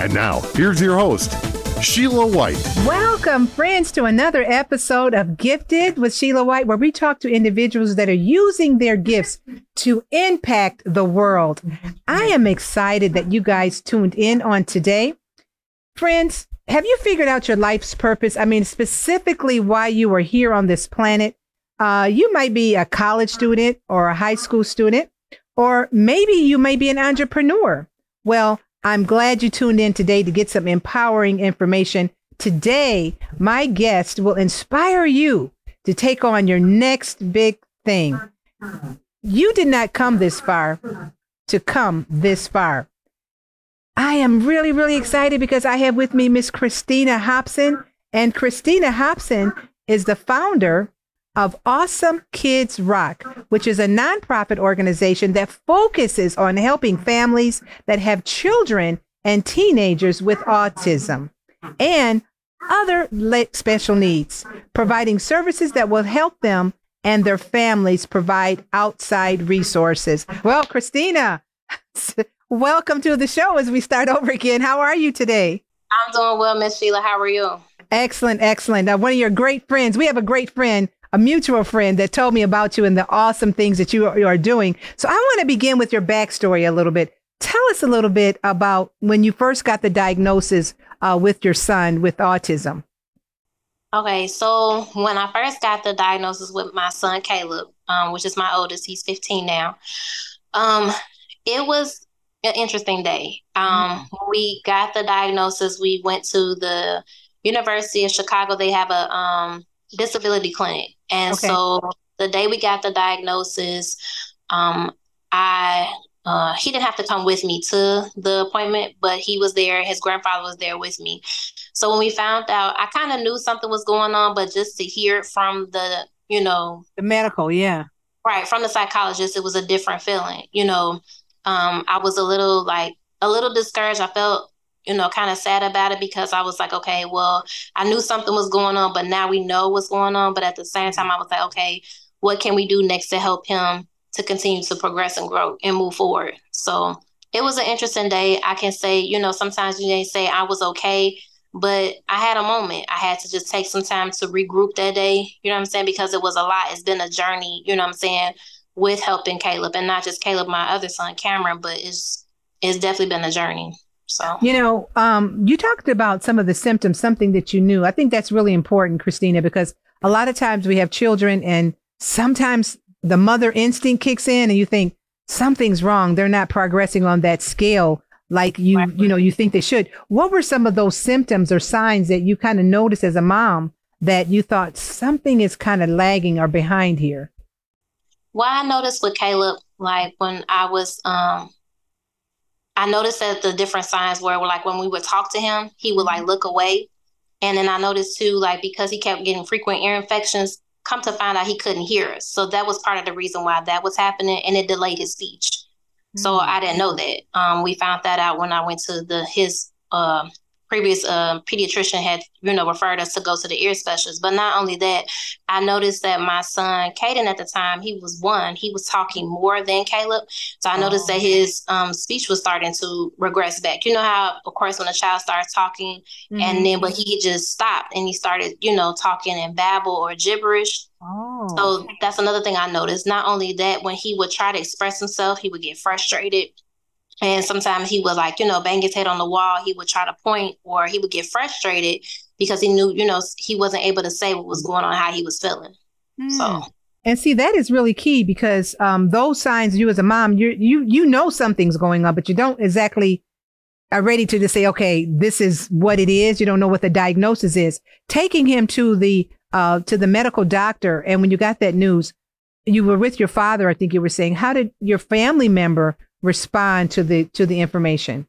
And now, here's your host, Sheila White. Welcome, friends, to another episode of Gifted with Sheila White, where we talk to individuals that are using their gifts to impact the world. I am excited that you guys tuned in on today. Friends, have you figured out your life's purpose? I mean, specifically why you are here on this planet. Uh, you might be a college student or a high school student, or maybe you may be an entrepreneur. Well, I'm glad you tuned in today to get some empowering information. Today, my guest will inspire you to take on your next big thing. You did not come this far to come this far. I am really, really excited because I have with me Miss Christina Hopson. And Christina Hopson is the founder of Au-some Kidz Rock, which is a nonprofit organization that focuses on helping families that have children and teenagers with autism and other special needs, providing services that will help them and their families provide outside resources. Well, Christina, welcome to the show as we start over again. How are you today? I'm doing well, Miss Sheila. How are you? Excellent, excellent. Now, one of your great friends, we have a great friend a mutual friend that told me about you and the awesome things that you are, you are doing. So I want to begin with your backstory a little bit. Tell us a little bit about when you first got the diagnosis uh, with your son with autism. Okay, so when I first got the diagnosis with my son Caleb, um, which is my oldest, he's 15 now. Um, it was an interesting day. Um, mm-hmm. we got the diagnosis. We went to the University of Chicago. They have a um, disability clinic. And okay. so the day we got the diagnosis, um, I uh, he didn't have to come with me to the appointment, but he was there. His grandfather was there with me. So when we found out, I kind of knew something was going on, but just to hear it from the, you know, the medical, yeah, right, from the psychologist, it was a different feeling. You know, um, I was a little like a little discouraged. I felt you know, kind of sad about it because I was like, okay, well, I knew something was going on, but now we know what's going on. But at the same time, I was like, okay, what can we do next to help him to continue to progress and grow and move forward? So it was an interesting day. I can say, you know, sometimes you may say I was okay, but I had a moment. I had to just take some time to regroup that day, you know what I'm saying? Because it was a lot. It's been a journey, you know what I'm saying, with helping Caleb and not just Caleb, my other son, Cameron, but it's it's definitely been a journey. So, you know, um, you talked about some of the symptoms, something that you knew. I think that's really important, Christina, because a lot of times we have children and sometimes the mother instinct kicks in and you think something's wrong. They're not progressing on that scale like you, right. you know, you think they should. What were some of those symptoms or signs that you kind of noticed as a mom that you thought something is kind of lagging or behind here? Well, I noticed with Caleb, like when I was um I noticed that the different signs were, like when we would talk to him, he would like mm-hmm. look away. And then I noticed too, like because he kept getting frequent ear infections, come to find out he couldn't hear us. So that was part of the reason why that was happening and it delayed his speech. Mm-hmm. So I didn't know that. Um, we found that out when I went to the his uh, previous uh, pediatrician had you know referred us to go to the ear specialist but not only that i noticed that my son Caden at the time he was one he was talking more than caleb so i noticed that oh. his um, speech was starting to regress back you know how of course when a child starts talking mm-hmm. and then but he just stopped and he started you know talking in babble or gibberish Oh. So that's another thing I noticed. Not only that, when he would try to express himself, he would get frustrated. And sometimes he would like, you know, bang his head on the wall. He would try to point or he would get frustrated because he knew, you know, he wasn't able to say what was going on, how he was feeling. Mm. So and see that is really key because um, those signs you as a mom you you you know something's going on but you don't exactly are ready to just say okay this is what it is you don't know what the diagnosis is taking him to the uh, to the medical doctor and when you got that news you were with your father i think you were saying how did your family member respond to the to the information?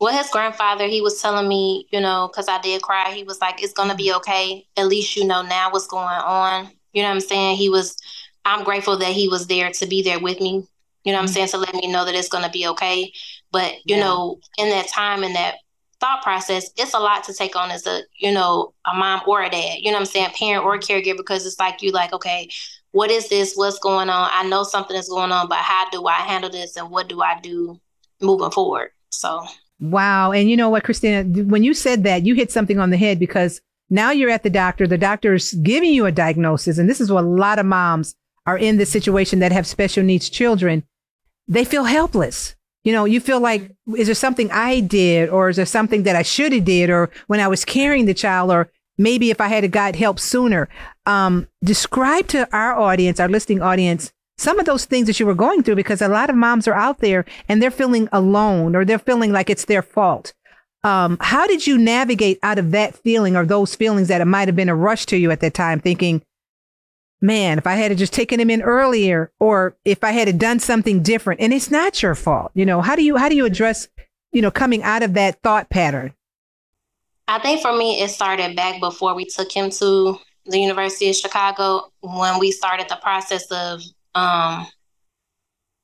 Well, his grandfather, he was telling me, you know, because I did cry, he was like, it's going to be okay. At least you know now what's going on. You know what I'm saying? He was, I'm grateful that he was there to be there with me. You know what I'm mm-hmm. saying? To let me know that it's going to be okay. But, you yeah. know, in that time, in that thought process, it's a lot to take on as a, you know, a mom or a dad, you know what I'm saying? Parent or caregiver, because it's like, you like, okay, what is this? What's going on? I know something is going on, but how do I handle this? And what do I do moving forward? So. Wow. And you know what, Christina, when you said that, you hit something on the head because now you're at the doctor, the doctor's giving you a diagnosis. And this is what a lot of moms are in this situation that have special needs children. They feel helpless. You know, you feel like, is there something I did or is there something that I should have did or when I was carrying the child or maybe if I had got help sooner? Um, describe to our audience, our listening audience, some of those things that you were going through because a lot of moms are out there and they're feeling alone or they're feeling like it's their fault. Um, how did you navigate out of that feeling or those feelings that it might have been a rush to you at that time, thinking, man, if I had just taken him in earlier, or if I had done something different, and it's not your fault, you know, how do you how do you address, you know, coming out of that thought pattern? I think for me, it started back before we took him to the University of Chicago when we started the process of, um,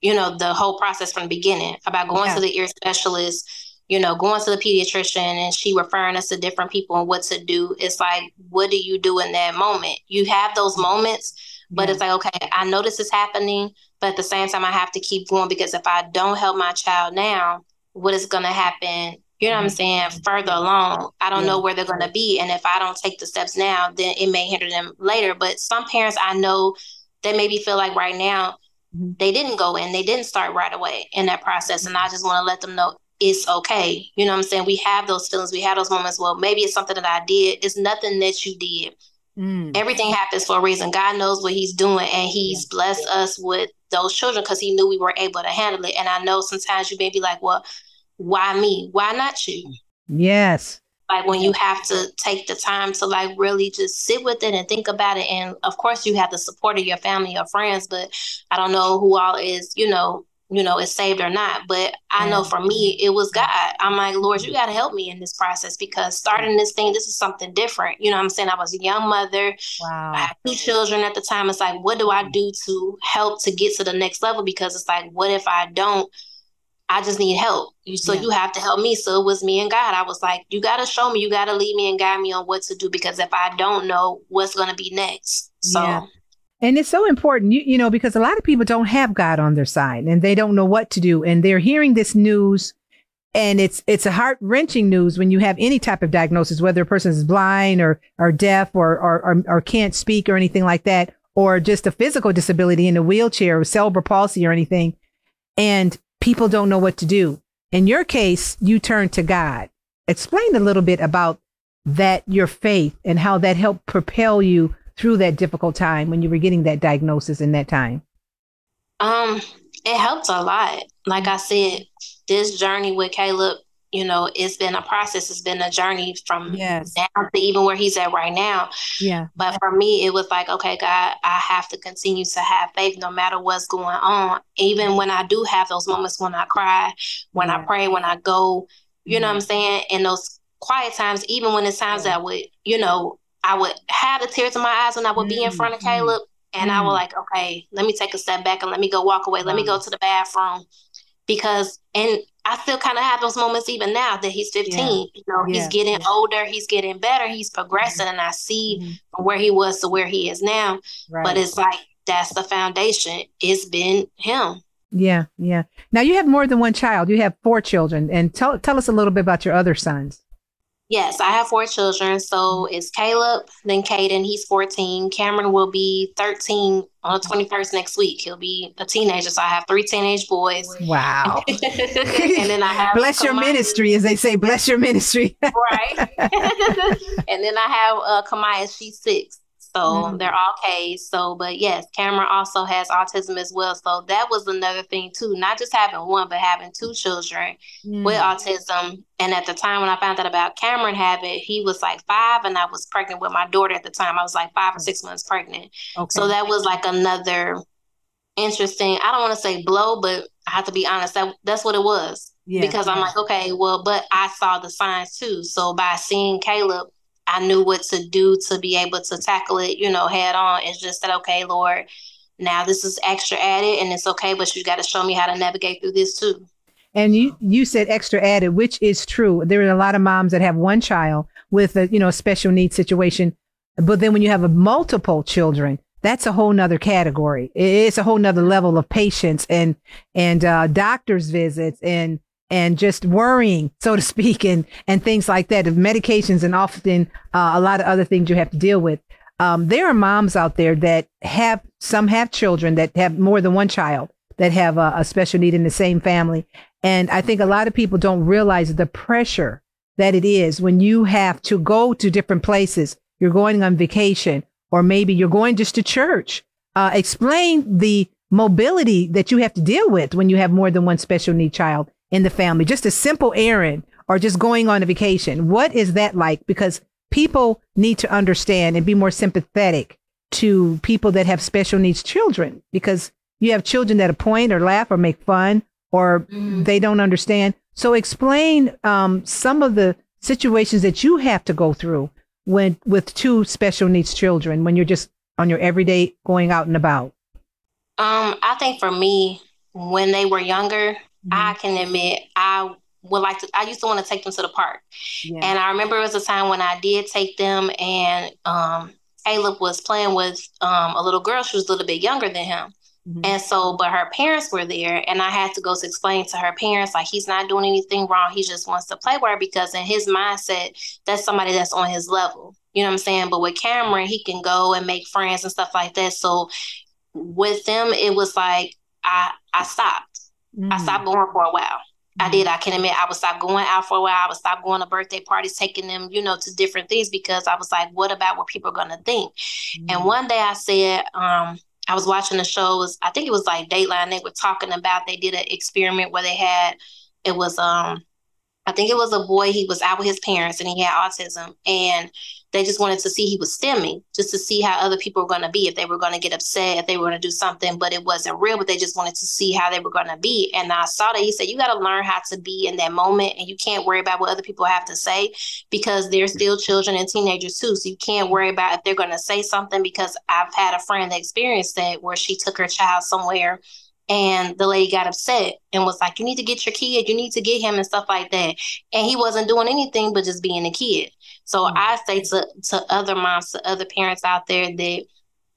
you know, the whole process from the beginning about going yeah. to the ear specialist you know, going to the pediatrician and she referring us to different people and what to do. It's like, what do you do in that moment? You have those moments, but yeah. it's like, okay, I know this is happening, but at the same time, I have to keep going because if I don't help my child now, what is going to happen? You know what I'm saying? Further along, I don't yeah. know where they're going to be. And if I don't take the steps now, then it may hinder them later. But some parents I know that maybe feel like right now, mm-hmm. they didn't go in, they didn't start right away in that process. And I just want to let them know it's okay. You know what I'm saying? We have those feelings, we have those moments. Well, maybe it's something that I did. It's nothing that you did. Mm. Everything happens for a reason. God knows what He's doing, and He's yeah. blessed us with those children because He knew we were able to handle it. And I know sometimes you may be like, well, why me? Why not you? Yes. Like when you have to take the time to like really just sit with it and think about it. And of course, you have the support of your family or friends, but I don't know who all is, you know, you know, is saved or not. But I know for me, it was God. I'm like, Lord, you got to help me in this process because starting this thing, this is something different. You know I'm saying? I was a young mother. Wow. I had two children at the time. It's like, what do I do to help to get to the next level? Because it's like, what if I don't? I just need help. So yeah. you have to help me. So it was me and God. I was like, you got to show me, you got to lead me and guide me on what to do because if I don't know what's going to be next. So. Yeah. And it's so important, you, you know, because a lot of people don't have God on their side and they don't know what to do. And they're hearing this news and it's it's a heart wrenching news when you have any type of diagnosis, whether a person is blind or or deaf or, or or, or can't speak or anything like that, or just a physical disability in a wheelchair or cerebral palsy or anything, and people don't know what to do. In your case, you turn to God. Explain a little bit about that your faith and how that helped propel you through that difficult time when you were getting that diagnosis in that time? Um, it helped a lot. Like I said, this journey with Caleb, you know, it's been a process. It's been a journey from yes. now to even where he's at right now. Yeah. But for me, it was like, okay, God, I have to continue to have faith no matter what's going on. Even when I do have those moments when I cry, when yeah. I pray, when I go, you know what I'm saying? In those quiet times, even when it's times yeah. that would, you know, I would have the tears in my eyes when I would be in front of mm-hmm. Caleb. And I would mm. like, okay, let me take a step back and let me go walk away. Let me go to the bathroom. Because, and I still kind of have those moments even now that he's 15. Yeah. You know, yeah. he's getting yeah. older, he's getting better, he's progressing. Mm-hmm. And I see mm-hmm. from where he was to where he is now. Right. But it's like, that's the foundation. It's been him. Yeah, yeah. Now you have more than one child. You have four children. And tell tell us a little bit about your other sons. Yes, I have four children. So mm-hmm. it's Caleb, then Caden, he's 14. Cameron will be 13 on the 21st next week. He'll be a teenager. So I have three teenage boys. Wow. and then I have Bless your ministry, as they say, bless your ministry. right. and then I have uh Kamaya, she's six. So mm. they're all K's. So, but yes, Cameron also has autism as well. So that was another thing too. Not just having one, but having two children mm. with autism. And at the time when I found out about Cameron having it, he was like five, and I was pregnant with my daughter at the time. I was like five or six months pregnant. Okay. So that was like another interesting. I don't want to say blow, but I have to be honest. That that's what it was. Yeah. Because I'm like, okay, well, but I saw the signs too. So by seeing Caleb, I knew what to do to be able to tackle it, you know, head on. It's just that, okay, Lord, now this is extra added and it's okay, but you got to show me how to navigate through this too. And you you said extra added, which is true. There are a lot of moms that have one child with a you know special needs situation, but then when you have a multiple children, that's a whole nother category. It's a whole nother level of patience and and uh, doctor's visits and and just worrying, so to speak, and and things like that, of medications and often uh, a lot of other things you have to deal with. Um, there are moms out there that have some have children that have more than one child that have a, a special need in the same family, and I think a lot of people don't realize the pressure that it is when you have to go to different places. You're going on vacation, or maybe you're going just to church. Uh, explain the mobility that you have to deal with when you have more than one special need child in the family. Just a simple errand or just going on a vacation. What is that like? Because people need to understand and be more sympathetic to people that have special needs children because you have children that point or laugh or make fun or mm-hmm. they don't understand. So explain um, some of the situations that you have to go through when with two special needs children when you're just on your everyday going out and about. Um, I think for me, when they were younger, mm-hmm. I can admit I would like to I used to want to take them to the park. Yeah. And I remember it was a time when I did take them and um Caleb was playing with um a little girl, she was a little bit younger than him. Mm-hmm. And so, but her parents were there, and I had to go to explain to her parents, like, he's not doing anything wrong. He just wants to play with her because, in his mindset, that's somebody that's on his level. You know what I'm saying? But with Cameron, he can go and make friends and stuff like that. So, with them, it was like, I, I stopped. Mm-hmm. I mm. stopped going for a while. I did. Mm. I can admit I would stop going out for a while. I would stop going to birthday parties, taking them, you know, to different things because I was like, what about what people are gonna think? Mm-hmm. And one day I said, um, I was watching the show. Was I think it was like Dateline. They were talking about they did an experiment where they had it was um I think it was a boy. He was out with his parents and he had autism, and they just wanted to see he was stimming, just to see how other people were going to be, if they were going to get upset, if they were going to do something, but it wasn't real, but they just wanted to see how they were going to be. And I saw that he said, You got to learn how to be in that moment, and you can't worry about what other people have to say because they're still children and teenagers too. So you can't mm-hmm. worry about if they're going to say something because I've had a friend that experienced that where she took her child somewhere and the lady got upset and was like, You need to get your kid, you need to get him, and stuff like that. And he wasn't doing anything but just being a kid. So mm-hmm. I say to, to other moms, to other parents out there that,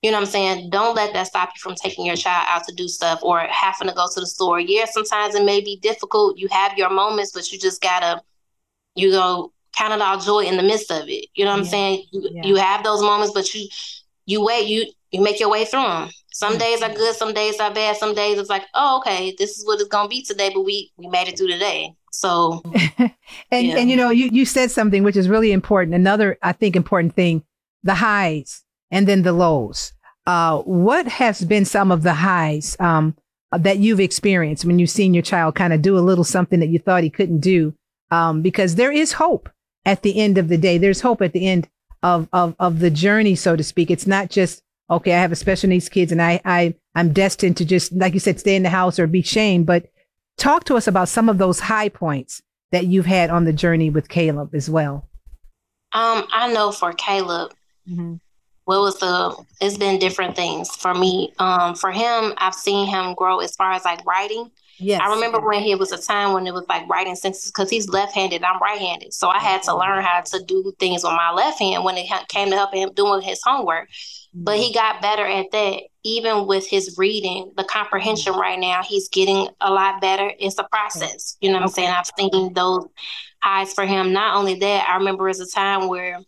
you know what I'm saying, don't let that stop you from taking your child out to do stuff or having to go to the store. Yeah, sometimes it may be difficult. You have your moments, but you just gotta, you go count it all joy in the midst of it. You know what yeah. I'm saying? You, yeah. you have those moments, but you you wait, you you make your way through them. Some days are good, some days are bad. Some days it's like, oh, okay, this is what it's gonna be today, but we we made it through today. So, and yeah. and you know, you you said something which is really important. Another, I think, important thing: the highs and then the lows. Uh, what has been some of the highs um, that you've experienced when you've seen your child kind of do a little something that you thought he couldn't do? Um, because there is hope at the end of the day. There's hope at the end of of of the journey, so to speak. It's not just okay, I have a special needs kids and I, I, I'm destined to just, like you said, stay in the house or be shamed. But talk to us about some of those high points that you've had on the journey with Caleb as well. Um, I know for Caleb, mm-hmm. what was the, it's been different things for me. Um, for him, I've seen him grow as far as like writing. Yes. I remember when it was a time when it was like writing sentences because he's left-handed, I'm right-handed, so I had to learn how to do things with my left hand when it came to helping him doing his homework. But he mm-hmm. got better at that. Even with his reading, the mm-hmm. comprehension right now, he's getting a lot better. It's a process. You know what. I'm saying? I've seen those highs for him. Not only that, I remember as a time where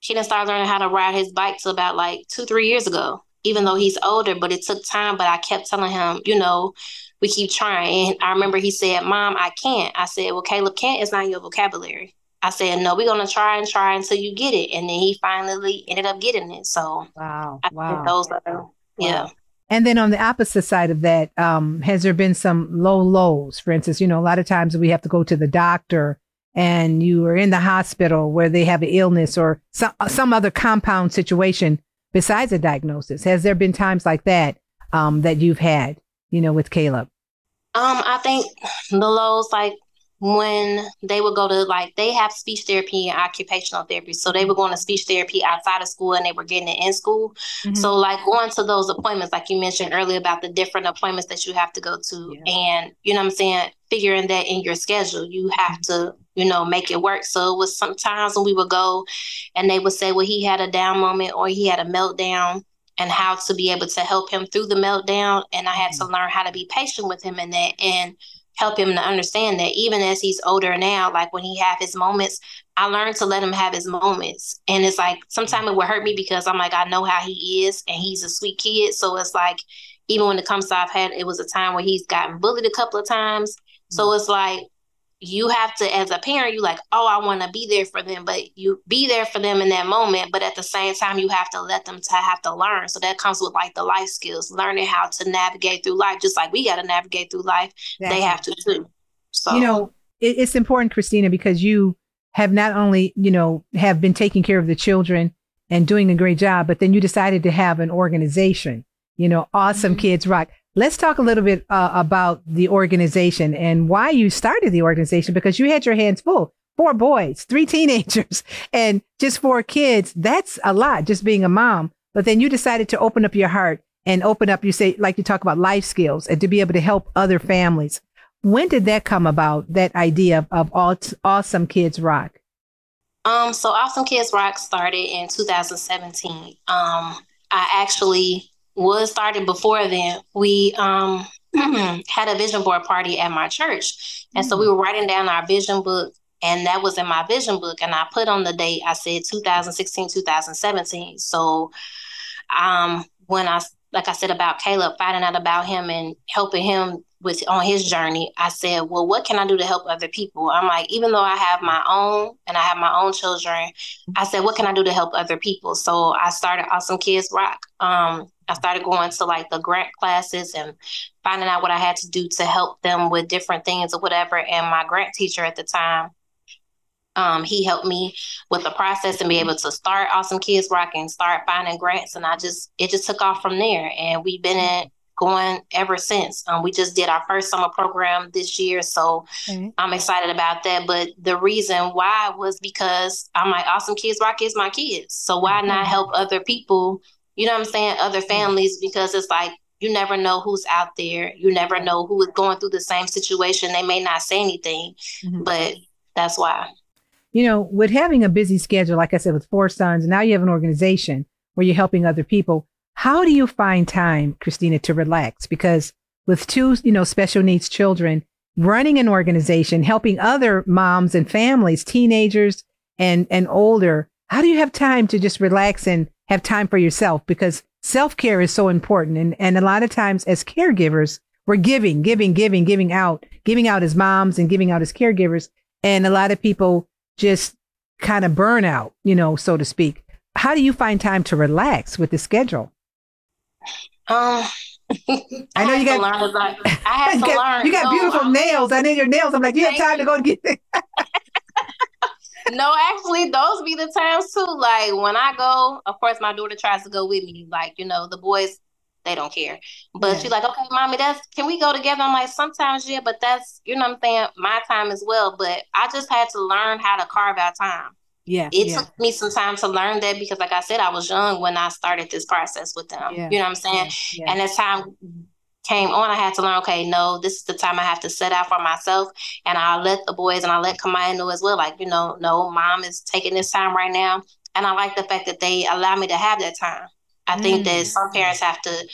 he didn't start learning how to ride his bike till about like two, three years ago, even though he's older, but it took time. But I kept telling him, you know, we keep trying. And I remember he said, Mom, I can't. I said, Well, Caleb can't, it's not your vocabulary. I said, no, we're gonna try and try until you get it. And then he finally ended up getting it. So wow, wow. those are yeah. And then on the opposite side of that, um, has there been some low lows? For instance, you know, a lot of times we have to go to the doctor and you are in the hospital where they have an illness or some, some other compound situation besides a diagnosis. Has there been times like that um, that you've had, you know, with Caleb? Um, I think the lows, like when they would go to like they have speech therapy and occupational therapy so they were going to speech therapy outside of school and they were getting it in school mm-hmm. so like going to those appointments like you mentioned earlier about the different appointments that you have to go to yeah. and you know what i'm saying figuring that in your schedule you have to you know make it work so it was sometimes when we would go and they would say well he had a down moment or he had a meltdown and how to be able to help him through the meltdown and i had mm-hmm. to learn how to be patient with him in that and help him to understand that even as he's older now, like when he have his moments, I learned to let him have his moments. And it's like sometimes it would hurt me because I'm like, I know how he is and he's a sweet kid. So it's like even when it comes to I've had it was a time where he's gotten bullied a couple of times. So mm. it's like you have to as a parent you like oh i want to be there for them but you be there for them in that moment but at the same time you have to let them to have to learn. So that comes with like the life skills learning how to navigate through life just like we got to navigate through life they have to too. So you know it, it's important christina because you have not only you know have been taking care of the children and doing a great job but then you decided to have an organization. You know awesome mm-hmm. kids rock Let's talk a little bit uh, about the organization and why you started the organization because you had your hands full. Four boys, three teenagers, and just four kids. That's a lot, just being a mom. But then you decided to open up your heart and open up, you say, like you talk about life skills and to be able to help other families. When did that come about, that idea of, of Au-some Kidz Rock? Um, so Au-some Kidz Rock started in 2017. Um, I actually was started before then. We um, had a vision board party at my church. And so we mm. were writing down our vision book, and that was in my vision book. And I put on the date, I said 2016, 2017. So um, when I, like I said about Caleb, finding out about him and helping him with on his journey, I said, well, what can I do to help other people? I'm like, even though I have my own and I have my own children, I said, what can I do to help other people? So I started Au-some Kidz Rock. Um, I started going to like the grant classes and finding out what I had to do to help them with different things or whatever. And my grant teacher at the time, um, he helped me with the process and be able to start Au-some Kidz Rock and start finding grants. And I just, it just took off from there. And we've been in, going ever since. Um, we just did our first summer program this year, so mm-hmm. I'm excited about that. But the reason why was because I'm like, Au-some Kidz Rock is my kids, so why mm-hmm. not help other people? You know what I'm saying? Other families because it's like you never know who's out there. You never know who is going through the same situation. They may not say anything, mm-hmm. but that's why. You know, with having a busy schedule, like I said, with four sons, and now you have an organization where you're helping other people how do you find time, Christina, to relax? Because with two, you know, special needs children, running an organization, helping other moms and families, teenagers and, and older, how do you have time to just relax and have time for yourself? Because self care is so important. And, and a lot of times as caregivers, we're giving, giving, giving, giving out, giving out as moms and giving out as caregivers. And a lot of people just kind of burn out, you know, so to speak. How do you find time to relax with the schedule? Um, I know you got. Learn about, I had to got, learn. You got no, beautiful I'm, nails. I need your nails. I'm like, you have time to go and get. no, actually, those be the times too. Like when I go, of course, my daughter tries to go with me. Like you know, the boys they don't care. But yeah. she's like, okay, mommy, that's can we go together? I'm like, sometimes yeah, but that's you know what I'm saying, my time as well. But I just had to learn how to carve out time. Yeah. It yeah. took me some time to learn that because, like I said, I was young when I started this process with them. Yeah. You know what I'm saying? Yeah. And as time came on, I had to learn, okay, no, this is the time I have to set out for myself. And I let the boys and I let Kamaya know as well, like, you know, no, mom is taking this time right now. And I like the fact that they allow me to have that time. I mm. think that some parents have to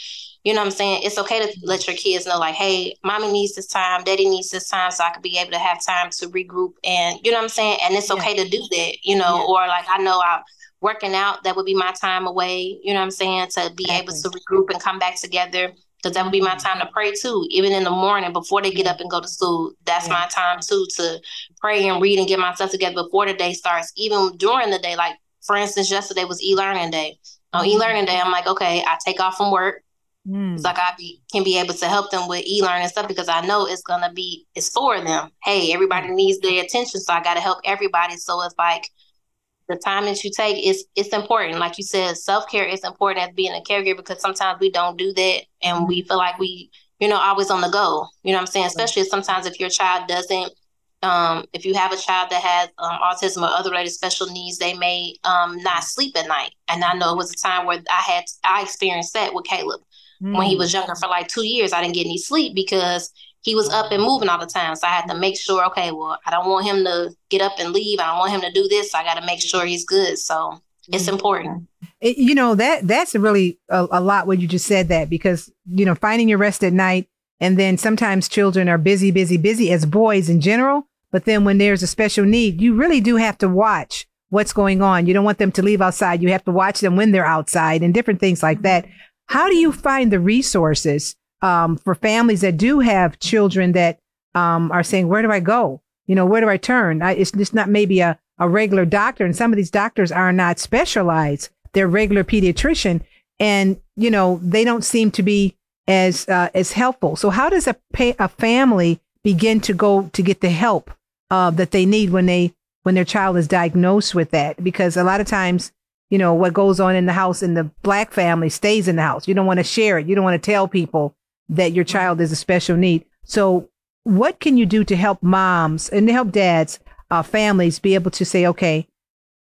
you know what I'm saying? It's okay to let your kids know, like, hey, mommy needs this time, daddy needs this time, so I could be able to have time to regroup. And you know what I'm saying? And it's okay yeah. to do that, you know, yeah. or like I know I'm working out, that would be my time away, you know what I'm saying, to be exactly. able to regroup and come back together. Because that would be my mm-hmm. time to pray too, even in the morning before they get up and go to school. That's yeah. my time too to pray and read and get myself together before the day starts. Even during the day, like for instance, yesterday was e-learning day. On mm-hmm. e-learning day, I'm like, okay, I take off from work. Mm. It's like I be, can be able to help them with e-learning stuff because I know it's gonna be it's for them. Hey, everybody needs their attention, so I got to help everybody. So it's like the time that you take is it's important. Like you said, self care is important as being a caregiver because sometimes we don't do that and we feel like we, you know, always on the go. You know what I'm saying? Especially sometimes if your child doesn't um, if you have a child that has um, autism or other related special needs, they may um, not sleep at night. And I know it was a time where I had I experienced that with Caleb mm. when he was younger for like two years. I didn't get any sleep because he was up and moving all the time. So I had to make sure, okay, well, I don't want him to get up and leave. I don't want him to do this. So I got to make sure he's good. So it's important. It, you know that that's really a, a lot what you just said that because you know finding your rest at night and then sometimes children are busy, busy, busy as boys in general. But then when there's a special need, you really do have to watch what's going on. You don't want them to leave outside. You have to watch them when they're outside and different things like that. How do you find the resources um, for families that do have children that um, are saying, where do I go? You know, where do I turn? I, it's just not maybe a, a regular doctor. And some of these doctors are not specialized. They're regular pediatrician. And, you know, they don't seem to be as uh, as helpful. So how does a pay, a family begin to go to get the help uh, that they need when they when their child is diagnosed with that? Because a lot of times, you know, what goes on in the house in the black family stays in the house. You don't want to share it. You don't want to tell people that your child is a special need. So what can you do to help moms and to help dads, uh, families be able to say, okay,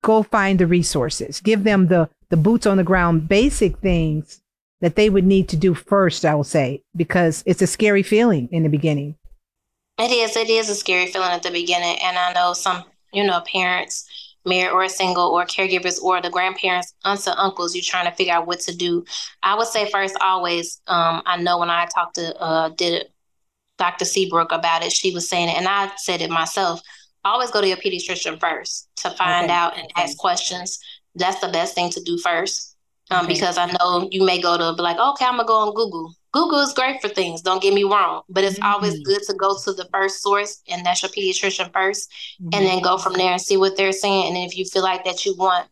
go find the resources, give them the the boots on the ground, basic things that they would need to do first, I will say, because it's a scary feeling in the beginning. It is. It is a scary feeling at the beginning. And I know some, you know, parents, married or single, or caregivers, or the grandparents, aunts, and uncles, you're trying to figure out what to do. I would say first, always, um, I know when I talked to, uh, did Dr. Seabrook about it, she was saying it, and I said it myself. Always go to your pediatrician first to find okay. out and ask questions. That's the best thing to do first um, okay. because I know you may go to be like, okay, I'm gonna go on Google. Google is great for things, don't get me wrong, but it's mm-hmm. always good to go to the first source, and that's your pediatrician 1st mm-hmm. and then go from there and see what they're saying. And if you feel like that you want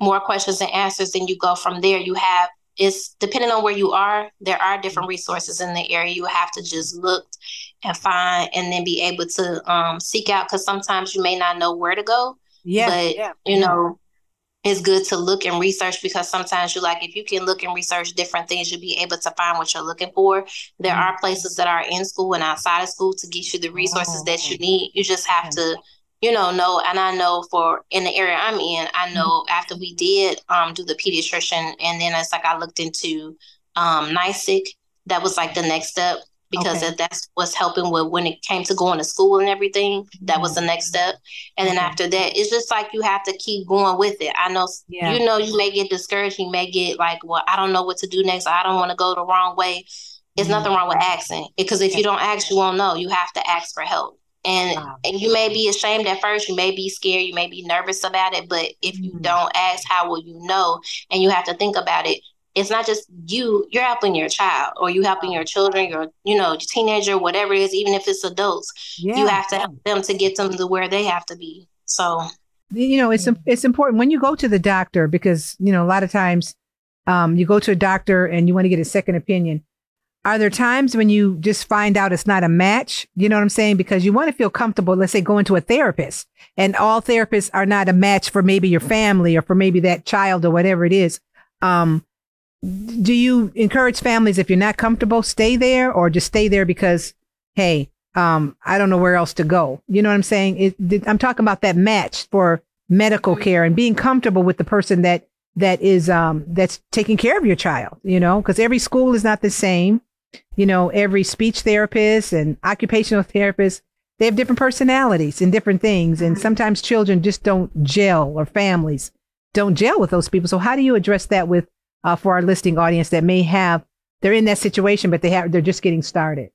more questions and answers, then you go from there. You have it's depending on where you are, there are different resources in the area. You have to just look and find and then be able to um, seek out because sometimes you may not know where to go. Yeah. But yeah. you know, it's good to look and research because sometimes you like if you can look and research different things you'll be able to find what you're looking for there mm-hmm. are places that are in school and outside of school to get you the resources oh. that you need you just have to you know know and i know for in the area i'm in i know mm-hmm. after we did um do the pediatrician and then it's like i looked into um NYSEC that was like the next step because okay. that's what's helping with when it came to going to school and everything. That was the mm-hmm. next step. And then after that, it's just like you have to keep going with it. I know, yeah. you know, you may get discouraged. You may get like, well, I don't know what to do next. I don't want to go the wrong way. There's mm-hmm. nothing wrong with asking because if you don't ask, you won't know. You have to ask for help. And, wow. and you may be ashamed at first, you may be scared, you may be nervous about it, but if you mm-hmm. don't ask, how will you know? And you have to think about it it's not just you you're helping your child or you helping your children your you know teenager whatever it is even if it's adults yeah. you have to help them to get them to where they have to be. So you know it's it's important when you go to the doctor because you know a lot of times um, you go to a doctor and you want to get a second opinion. Are there times when you just find out it's not a match? You know what i'm saying? Because you want to feel comfortable let's say going to a therapist and all therapists are not a match for maybe your family or for maybe that child or whatever it is. Um, do you encourage families if you're not comfortable, stay there or just stay there because, hey, um, I don't know where else to go. You know what I'm saying? It, I'm talking about that match for medical care and being comfortable with the person that that is um, that's taking care of your child. You know, because every school is not the same. You know, every speech therapist and occupational therapist they have different personalities and different things, and sometimes children just don't gel or families don't gel with those people. So how do you address that with uh, for our listening audience that may have they're in that situation, but they have they're just getting started?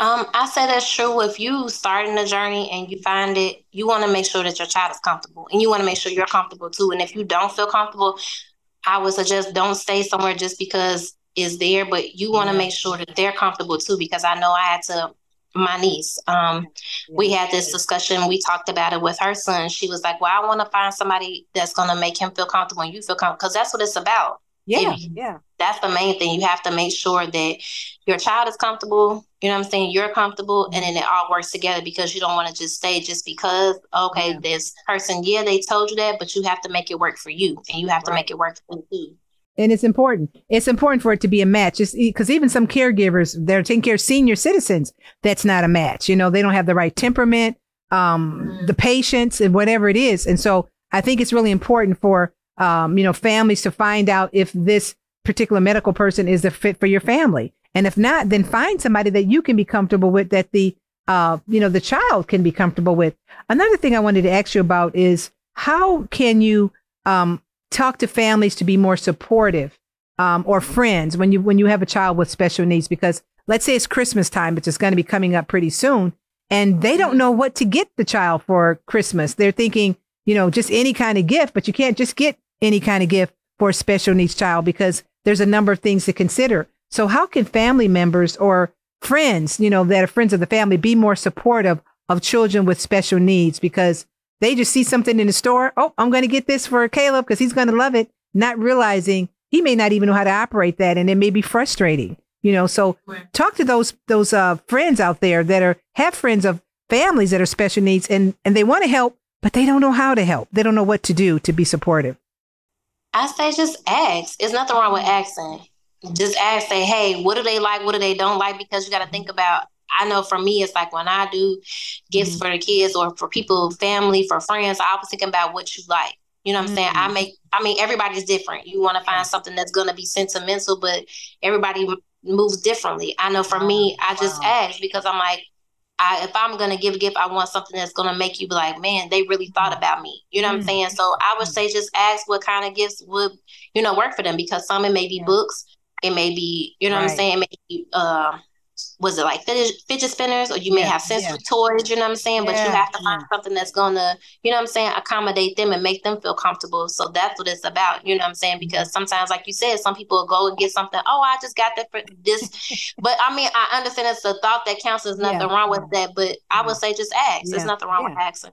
Um, I say that's true. If you starting the journey and you find it, you want to make sure that your child is comfortable, and you want to make sure you're comfortable too. And if you don't feel comfortable, I would suggest don't stay somewhere just because it's there, but you want to make sure that they're comfortable too. Because I know I had to my niece. Um, we had this discussion. We talked about it with her son. She was like, "Well, I want to find somebody that's going to make him feel comfortable and you feel comfortable because that's what it's about." Yeah, yeah. That's the main thing. You have to make sure that your child is comfortable. You know what I'm saying? You're comfortable, and then it all works together because you don't want to just stay just because. Okay, yeah. this person, yeah, they told you that, but you have to make it work for you, and you have right. to make it work for too. And it's important. It's important for it to be a match. Because even some caregivers, they're taking care of senior citizens. That's not a match. You know, they don't have the right temperament. um, the patience and whatever it is. And so I think it's really important for, um, you know, families to find out if this particular medical person is a fit for your family. And if not, then find somebody that you can be comfortable with that the, uh, you know, the child can be comfortable with. Another thing I wanted to ask you about is how can you, um, talk to families to be more supportive, um, or friends when you, when you have a child with special needs? Because let's say it's Christmas time, which is going to be coming up pretty soon and they don't know what to get the child for Christmas. They're thinking, you know, just any kind of gift, but you can't just get any kind of gift for a special needs child because there's a number of things to consider. So how can family members or friends, you know, that are friends of the family be more supportive of children with special needs because they just see something in the store. Oh, I'm going to get this for Caleb because he's going to love it, not realizing he may not even know how to operate that. And it may be frustrating you know so talk to those those uh, friends out there that are have friends of families that are special needs and and they want to help but they don't know how to help they don't know what to do to be supportive i say just ask It's nothing wrong with asking just ask say hey what do they like what do they don't like because you got to think about I know for me, it's like when I do gifts mm-hmm. for the kids or for people, family, for friends, I always thinking about what you like. You know what I'm saying? I mm-hmm. make, I mean, everybody's different. You want to find something that's going to be sentimental, but everybody moves differently. I know for me, I just wow. ask because I'm like, I, if I'm gonna give a gift, I want something that's gonna make you be like, man, they really thought mm-hmm. about me. You know what mm-hmm. I'm saying? So I would mm-hmm. say just ask what kind of gifts would, you know, work for them because some it may be yeah. books, it may be, you know right. what I'm saying, it may be uh, was it like fidget, fidget spinners or you may yeah, have sensory yeah. toys, you know what I'm saying? But yeah, you have to find something that's gonna, you know what I'm saying, accommodate them and make them feel comfortable. So that's what it's about, you know what I'm saying? Mm-hmm. Because sometimes, like you said, some people go and get something, oh, I just got that for this. but I mean, I understand it's a thought that counts. There's nothing wrong with that. But I would say just ask. There's nothing wrong with asking.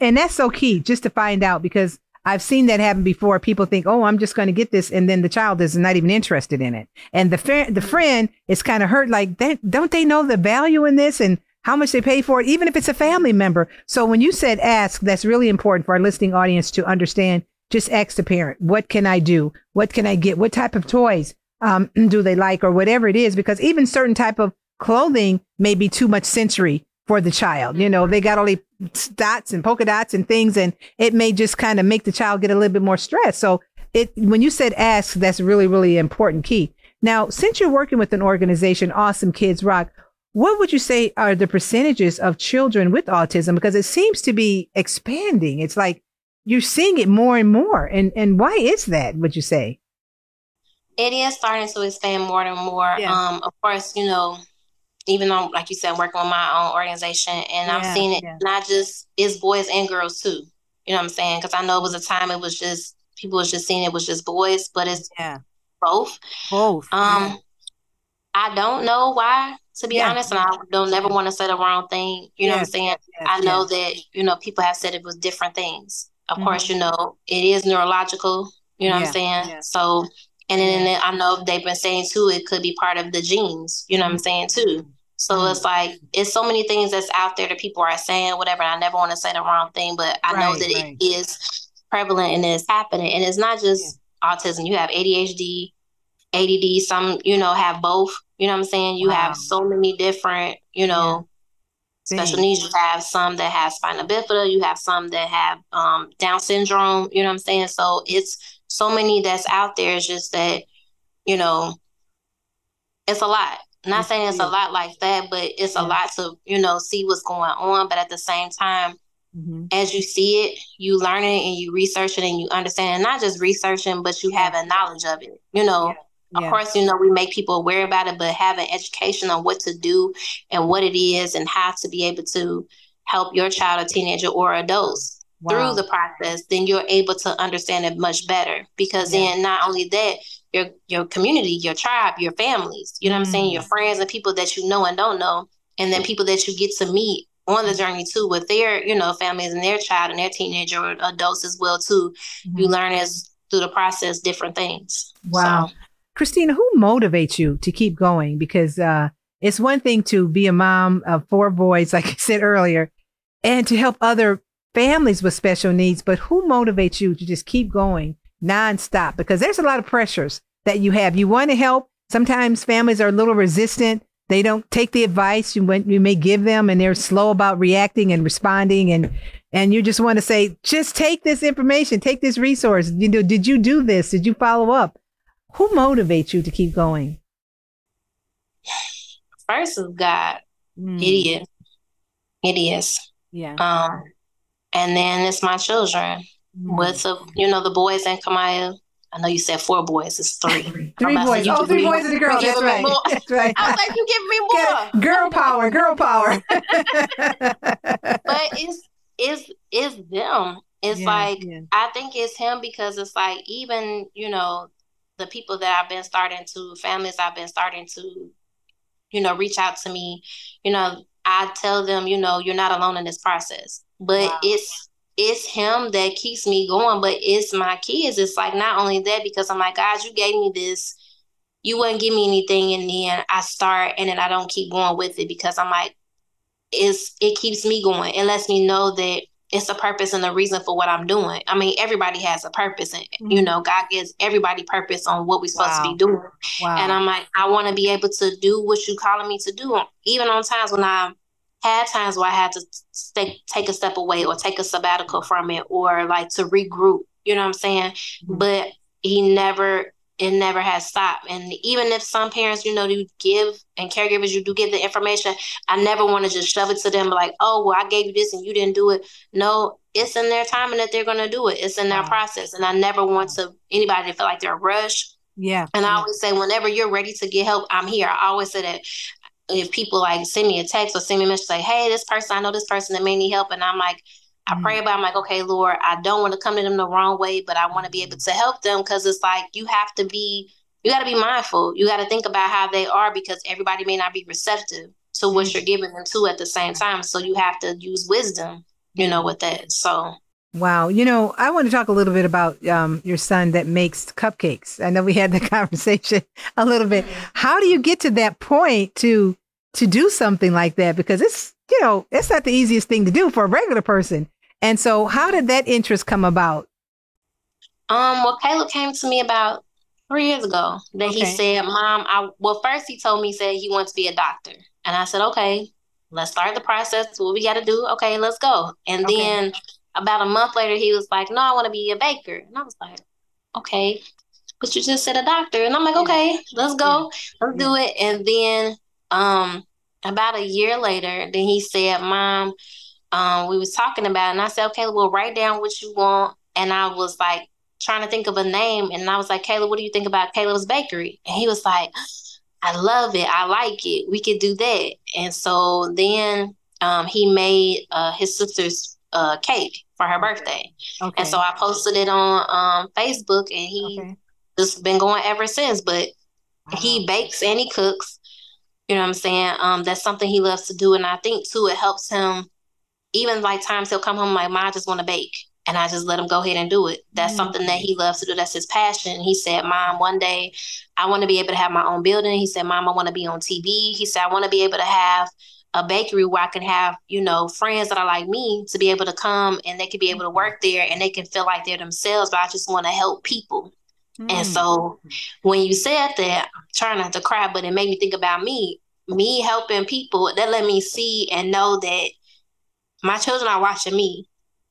And that's so key just to find out because I've seen that happen before. People think, "Oh, I'm just going to get this," and then the child is not even interested in it, and the fa- the friend is kind of hurt. Like, don't they know the value in this and how much they pay for it, even if it's a family member? So when you said ask, that's really important for our listening audience to understand. Just ask the parent, "What can I do? What can I get? What type of toys um, do they like, or whatever it is?" Because even certain type of clothing may be too much sensory for the child. You know, they got all these dots and polka dots and things, and it may just kind of make the child get a little bit more stressed. So it when you said ask, that's really, really important key. Now, since you're working with an organization, Au-some Kidz Rock, what would you say are the percentages of children with autism? Because it seems to be expanding. It's like you're seeing it more and more. And and why is that, would you say? It is starting to expand more and more. Yeah. Um, of course, you know, even though, like you said, I'm working with my own organization, and yeah, I'm seeing it yeah. not just it's boys and girls too. You know what I'm saying? Because I know it was a time it was just people was just seeing it was just boys, but it's yeah. both. Both. Um. I don't know why, to be honest, and I don't never want to say the wrong thing. You know what I'm saying? I know that you know people have said it was different things. Of mm-hmm. course, you know it is neurological. You know what I'm saying? So and then yeah. I know they've been saying too, it could be part of the genes, you know what I'm saying too. So mm-hmm. it's like it's so many things that's out there that people are saying, whatever. I never want to say the wrong thing, but I right, know that right. it is prevalent and it's happening. And it's not just yeah. autism. You have ADHD, ADD, some, you know, have both. You know what I'm saying? You wow. have so many different, you know, yeah. special needs. You have some that have spina bifida, you have some that have um, Down syndrome, you know what I'm saying? So it's so many that's out there. It's just that, you know, it's a lot. Not saying it's a lot like that, but it's yeah. a lot to, you know, see what's going on. But at the same time, mm-hmm. as you see it, you learn it and you research it and you understand, and not just researching, but you have a knowledge of it. You know, yeah. Of yeah. course, you know, we make people aware about it, but having education on what to do and what it is and how to be able to help your child, a teenager, or adults wow. through the process, then you're able to understand it much better. Because yeah. then not only that, your your community, your tribe, your families, you know what I'm saying, your mm. friends and people that you know and don't know, and then people that you get to meet on the journey too with their, you know, families and their child and their teenager or adults as well too. Mm-hmm. You learn as through the process different things. Wow. So. Christina, who motivates you to keep going? Because uh, it's one thing to be a mom of four boys, like I said earlier, and to help other families with special needs, but who motivates you to just keep going nonstop? Because there's a lot of pressures that you have. You want to help. Sometimes families are a little resistant. They don't take the advice you, you may give them and they're slow about reacting and responding. And and you just want to say just take this information take this resource. You know did you do this? Did you follow up? Who motivates you to keep going? First is god. Mm. it is. It is. Yeah. Um and then it's my children with the you know the boys and kamaya I know you said four boys. It's three. three boys. Oh, three boys and a girl. That's right. That's right. I was like, you give me more. Girl power. Girl power. but it's it's it's them. It's yeah, like yeah. I think it's him because it's like even you know the people that I've been starting to families I've been starting to you know reach out to me. You know I tell them you know you're not alone in this process, but wow. it's it's him that keeps me going, but it's my kids. It's like not only that because I'm like, guys, you gave me this. You wouldn't give me anything, and then I start, and then I don't keep going with it because I'm like, it's it keeps me going. It lets me know that it's a purpose and a reason for what I'm doing. I mean, everybody has a purpose, and mm-hmm. you know, God gives everybody purpose on what we're supposed wow. to be doing. Wow. And I'm like, I want to be able to do what you calling me to do, even on times when I had times where I had to stay, take a step away or take a sabbatical from it or like to regroup, you know what I'm saying? Mm-hmm. But he never, it never has stopped. And even if some parents, you know, do give and caregivers, you do give the information, I never want to just shove it to them like, oh, well, I gave you this and you didn't do it. No, it's in their time and that they're going to do it. It's in their wow. process. And I never want to anybody to feel like they're rushed. Yeah. And I always say, whenever you're ready to get help, I'm here. I always say that if people like send me a text or send me a message say, hey, this person, I know this person that may need help. And I'm like, I mm-hmm. pray about, I'm like, okay, Lord, I don't want to come to them the wrong way, but I want to be able to help them because it's like you have to be, you got to be mindful. You got to think about how they are because everybody may not be receptive to what mm-hmm. you're giving them to at the same time. So you have to use wisdom, you know, with that. So Wow. You know, I want to talk a little bit about um, your son that makes cupcakes. I know we had the conversation a little bit. How do you get to that point to to do something like that because it's you know it's not the easiest thing to do for a regular person. And so how did that interest come about? Um well caleb came to me about three years ago. That okay. he said mom i well first he told me he said he wants to be a doctor. And i said okay let's start the process. What we got to do? Okay let's go. And okay. then about a month later he was like no i want to be a baker. And i was like okay but you just said a doctor. And i'm like okay let's go. Yeah. let's do it. And then um, about a year later, then he said, Mom, um, we was talking about it. And I said, okay, well, write down what you want. And I was like trying to think of a name. And I was like, Caleb, what do you think about Caleb's Bakery? And he was like, I love it. I like it. We could do that. And so then um, he made uh, his sister's uh, cake for her birthday. Okay. And so I posted it on um, Facebook and he okay. just been going ever since. But wow. he bakes and he cooks. You know what I'm saying? Um, that's something he loves to do. And I think too, it helps him even like times he'll come home like, Mom, I just want to bake. And I just let him go ahead and do it. That's mm-hmm. something that he loves to do. That's his passion. He said, Mom, one day I want to be able to have my own building. He said, Mom, I want to be on TV. He said, I want to be able to have a bakery where I can have, you know, friends that are like me to be able to come and they can be able to work there and they can feel like they're themselves, but I just want to help people. Mm. And so when you said that, I'm trying not to cry, but it made me think about me. Me helping people, that let me see and know that my children are watching me.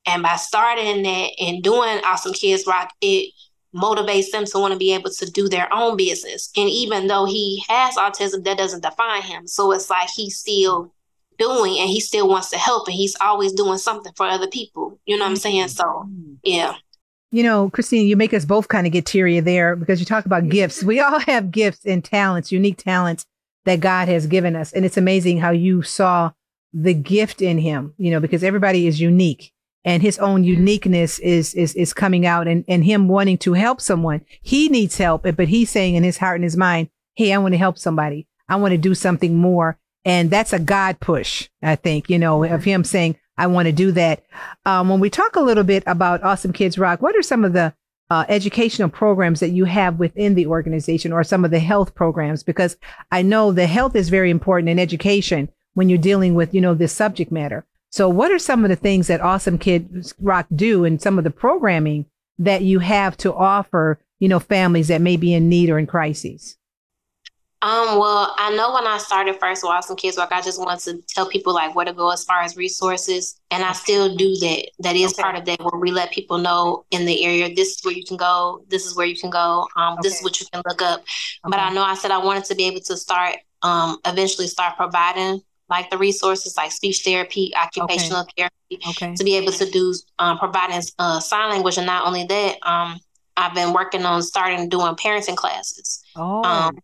And by starting that and doing Au-some Kidz Rock, it motivates them to want to be able to do their own business. And even though he has autism, that doesn't define him. So it's like he's still doing and he still wants to help and he's always doing something for other people. You know what I'm saying? So, yeah. You know, Christine, you make us both kind of get teary there because you talk about gifts. We all have gifts and talents, unique talents that God has given us. And it's amazing how you saw the gift in him, you know, because everybody is unique and his own mm-hmm. uniqueness is is is coming out and, and him wanting to help someone. He needs help, but he's saying in his heart and his mind, Hey, I want to help somebody. I want to do something more. And that's a God push, I think, you know, of mm-hmm. him saying, I want to do that. Um, when we talk a little bit about Au-some Kidz Rock, what are some of the uh, educational programs that you have within the organization or some of the health programs? Because I know the health is very important in education when you're dealing with, you know, this subject matter. So what are some of the things that Au-some Kidz Rock do and some of the programming that you have to offer, you know, families that may be in need or in crises? Um, well, I know when I started first with Au-some Kidz Rock, I just wanted to tell people like where to go as far as resources. And I still do that. That is okay. part of that where we let people know in the area, this is where you can go, this is where you can go, um, okay. this is what you can look up. Okay. But I know I said I wanted to be able to start um eventually start providing like the resources like speech therapy, occupational therapy, okay. to be able to do um, providing uh, sign language. And not only that, um, I've been working on starting doing parenting classes. Oh. Um,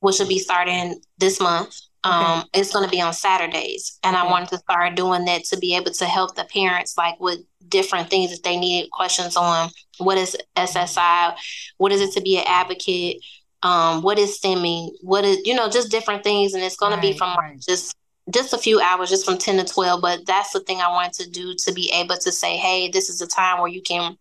which will be starting this month. Um, okay. It's going to be on Saturdays, and okay. I wanted to start doing that to be able to help the parents, like with different things that they needed questions on. What is SSI? What is it to be an advocate? Um, what is stimming? What is you know just different things, and it's going right, to be from right. just just a few hours, just from ten to twelve. But that's the thing I wanted to do to be able to say, hey, this is a time where you can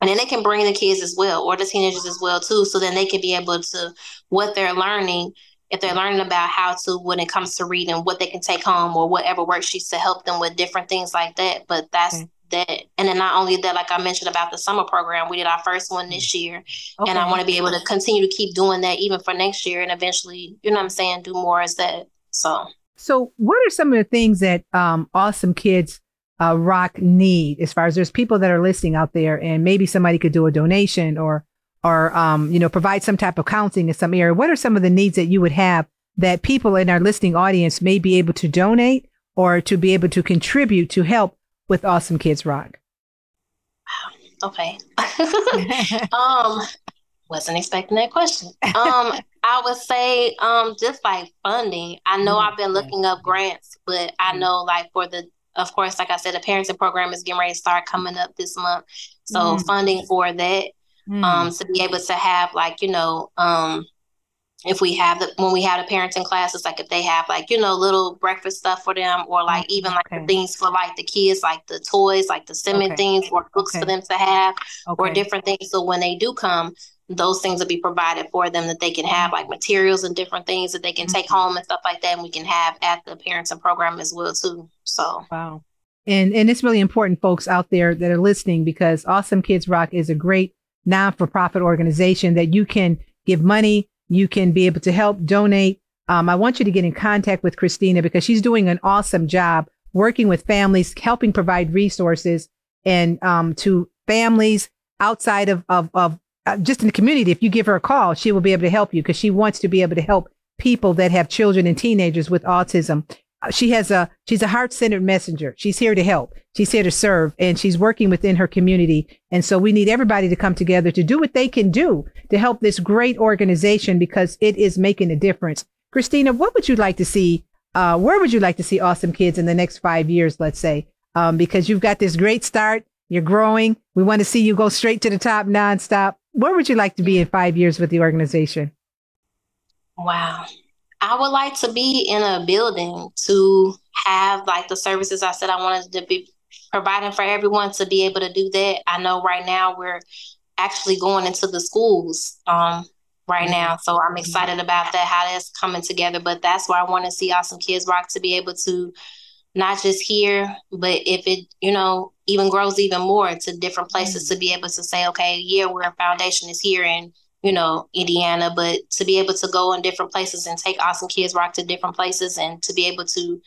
and then they can bring the kids as well or the teenagers as well too so then they can be able to what they're learning if they're learning about how to when it comes to reading what they can take home or whatever worksheets to help them with different things like that but that's okay. that and then not only that like i mentioned about the summer program we did our first one this year okay. and i want to be able to continue to keep doing that even for next year and eventually you know what i'm saying do more as that so so what are some of the things that um, Au-some Kidz uh, rock need as far as there's people that are listening out there and maybe somebody could do a donation or or um, you know provide some type of counseling in some area what are some of the needs that you would have that people in our listening audience may be able to donate or to be able to contribute to help with Au-some Kidz Rock okay um wasn't expecting that question um i would say um just like funding i know mm-hmm. i've been looking up grants but i mm-hmm. know like for the of course, like I said, the parenting program is getting ready to start coming up this month. So mm. funding for that, mm. um, to be able to have like, you know, um, if we have the when we have the parenting classes, like if they have like, you know, little breakfast stuff for them or like mm, even like the things for like the kids, like the toys, like the cement okay. things or books okay. for them to have or different things. So when they do come, those things will be provided for them that they can have like materials and different things that they can take mm-hmm. home and stuff like that and we can have at the parents and program as well too so. Wow. And and it's really important folks out there that are listening because Au-some Kidz Rock is a great non-for-profit organization that you can give money you can be able to help donate. Um, i want you to get in contact with christina because she's doing an awesome job working with families helping provide resources and um, to families outside of, of, of just in the community, if you give her a call, she will be able to help you because she wants to be able to help people that have children and teenagers with autism. Uh, she has a she's a heart-centered messenger. She's here to help. She's here to serve and she's working within her community. And so we need everybody to come together to do what they can do to help this great organization because it is making a difference. Christina, what would you like to see? Uh, where would you like to see Au-some Kidz in the next five years, let's say? Um, because you've got this great start, you're growing. We want to see you go straight to the top nonstop where would you like to be in five years with the organization? Wow. I would like to be in a building to have like the services I said I wanted to be providing for everyone to be able to do that. I know right now we're actually going into the schools um, right now. So I'm excited about that, how that's coming together. But that's where I want to see Au-some Kidz Rock to be able to not just here, but if it, you know, even grows even more to different places mm-hmm. to be able to say, okay, yeah, we're a foundation is here in, you know, Indiana, but to be able to go in different places and take Au-some Kidz Rock to different places and to be able to,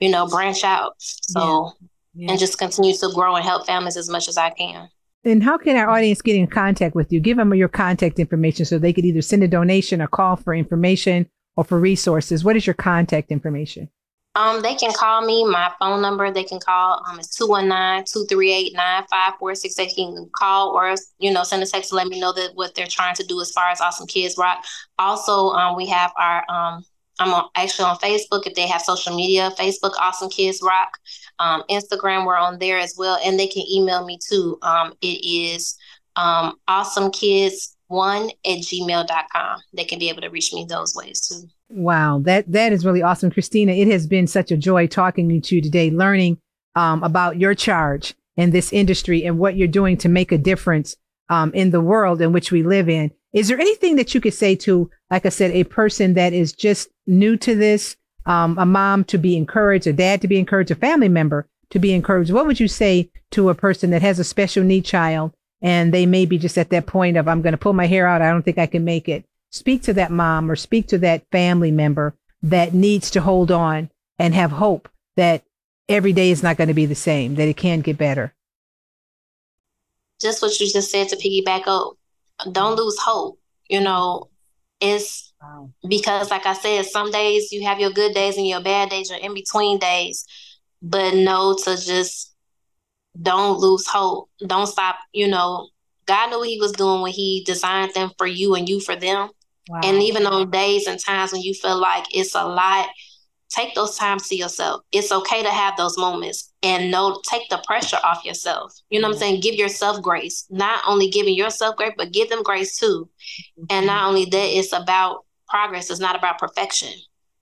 you know, branch out. So yeah. Yeah. and just continue to grow and help families as much as I can. And how can our audience get in contact with you? Give them your contact information so they could either send a donation or call for information or for resources. What is your contact information? Um, they can call me. My phone number they can call um is 219-238-9546. They can call or you know send a text to let me know that what they're trying to do as far as Au-some Kidz Rock. Also, um, we have our um I'm on, actually on Facebook if they have social media, Facebook Au-some Kidz Rock. Um, Instagram, we're on there as well. And they can email me too. Um, it is um, awesome kids one at gmail.com. They can be able to reach me those ways too. Wow, that that is really awesome, Christina. It has been such a joy talking to you today, learning um, about your charge in this industry and what you're doing to make a difference um, in the world in which we live in. Is there anything that you could say to, like I said, a person that is just new to this, um, a mom to be encouraged, a dad to be encouraged, a family member to be encouraged? What would you say to a person that has a special need child and they may be just at that point of, I'm going to pull my hair out. I don't think I can make it. Speak to that mom or speak to that family member that needs to hold on and have hope that every day is not going to be the same, that it can get better? Just what you just said to piggyback up. Don't lose hope. You know, it's wow. because, like I said, some days you have your good days and your bad days, your in between days, but know to just don't lose hope. Don't stop. You know, God knew what He was doing when He designed them for you and you for them. Wow. And even on days and times when you feel like it's a lot, take those times to yourself. It's okay to have those moments and know take the pressure off yourself. You know what I'm saying? Give yourself grace. Not only giving yourself grace, but give them grace too. Mm-hmm. And not only that, it's about progress. It's not about perfection.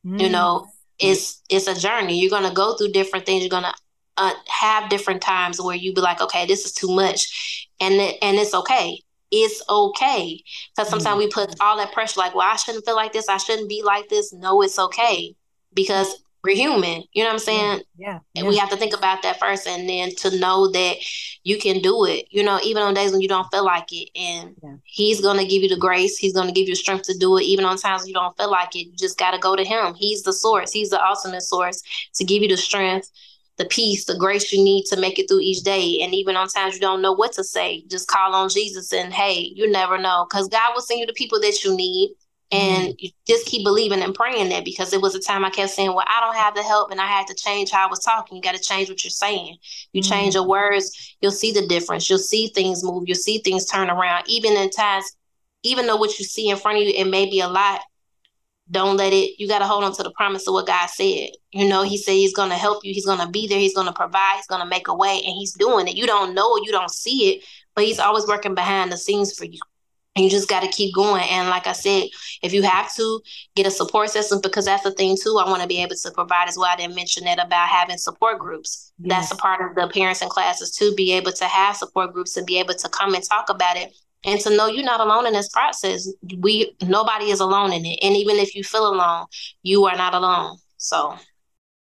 Mm-hmm. You know, it's it's a journey. You're gonna go through different things. You're gonna uh, have different times where you be like, okay, this is too much, and it, and it's okay. It's okay because sometimes mm-hmm. we put all that pressure, like, well, I shouldn't feel like this. I shouldn't be like this. No, it's okay because we're human. You know what I'm saying? Yeah. And we have to think about that first and then to know that you can do it, you know, even on days when you don't feel like it. And yeah. he's going to give you the grace. He's going to give you strength to do it. Even on times you don't feel like it, you just got to go to him. He's the source. He's the ultimate source to give you the strength, the peace, the grace you need to make it through each day. And even on times you don't know what to say, just call on Jesus and hey, you never know because God will send you the people that you need and mm-hmm. you just keep believing and praying that because it was a time I kept saying, Well, I don't have the help and I had to change how I was talking. You got to change what you're saying. You mm-hmm. change your words, you'll see the difference. You'll see things move, you'll see things turn around. Even in times, even though what you see in front of you, it may be a lot. Don't let it, you got to hold on to the promise of what God said. You know, He said He's going to help you, He's going to be there, He's going to provide, He's going to make a way, and He's doing it. You don't know, you don't see it, but He's always working behind the scenes for you And you just got to keep going and like i said if you have to get a support system because that's the thing too i want to be able to provide as well i didn't mention that about having support groups yes. that's a part of the parents and classes to be able to have support groups and be able to come and talk about it and to know you're not alone in this process we nobody is alone in it and even if you feel alone you are not alone so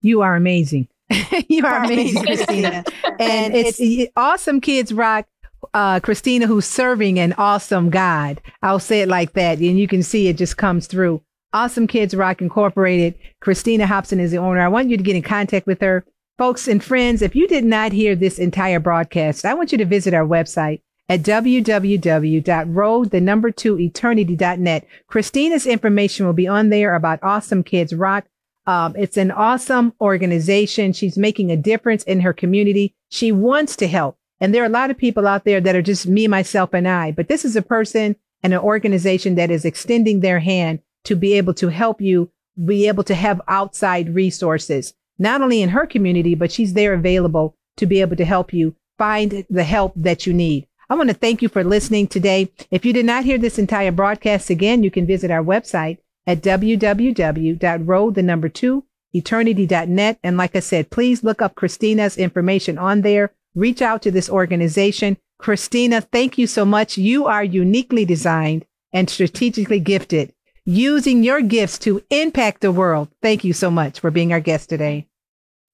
you are amazing you are amazing christina and it's, it's Au-some Kidz Rock uh, Christina, who's serving an awesome God. I'll say it like that. And you can see it just comes through. Au-some Kidz Rock Incorporated. Christina Hopson is the owner. I want you to get in contact with her. Folks and friends, if you did not hear this entire broadcast, I want you to visit our website at www.road, the number two, eternity.net. Christina's information will be on there about Au-some Kidz Rock. Um, it's an awesome organization. She's making a difference in her community. She wants to help. And there are a lot of people out there that are just me, myself, and I. But this is a person and an organization that is extending their hand to be able to help you be able to have outside resources, not only in her community, but she's there available to be able to help you find the help that you need. I want to thank you for listening today. If you did not hear this entire broadcast again, you can visit our website at www.road, the number two, eternity.net. And like I said, please look up Christina's information on there reach out to this organization. Christina, thank you so much. You are uniquely designed and strategically gifted, using your gifts to impact the world. Thank you so much for being our guest today.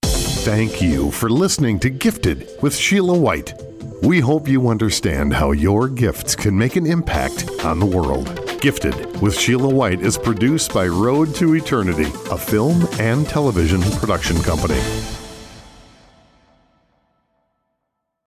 Thank you for listening to Gifted with Sheila White. We hope you understand how your gifts can make an impact on the world. Gifted with Sheila White is produced by Road to Eternity, a film and television production company.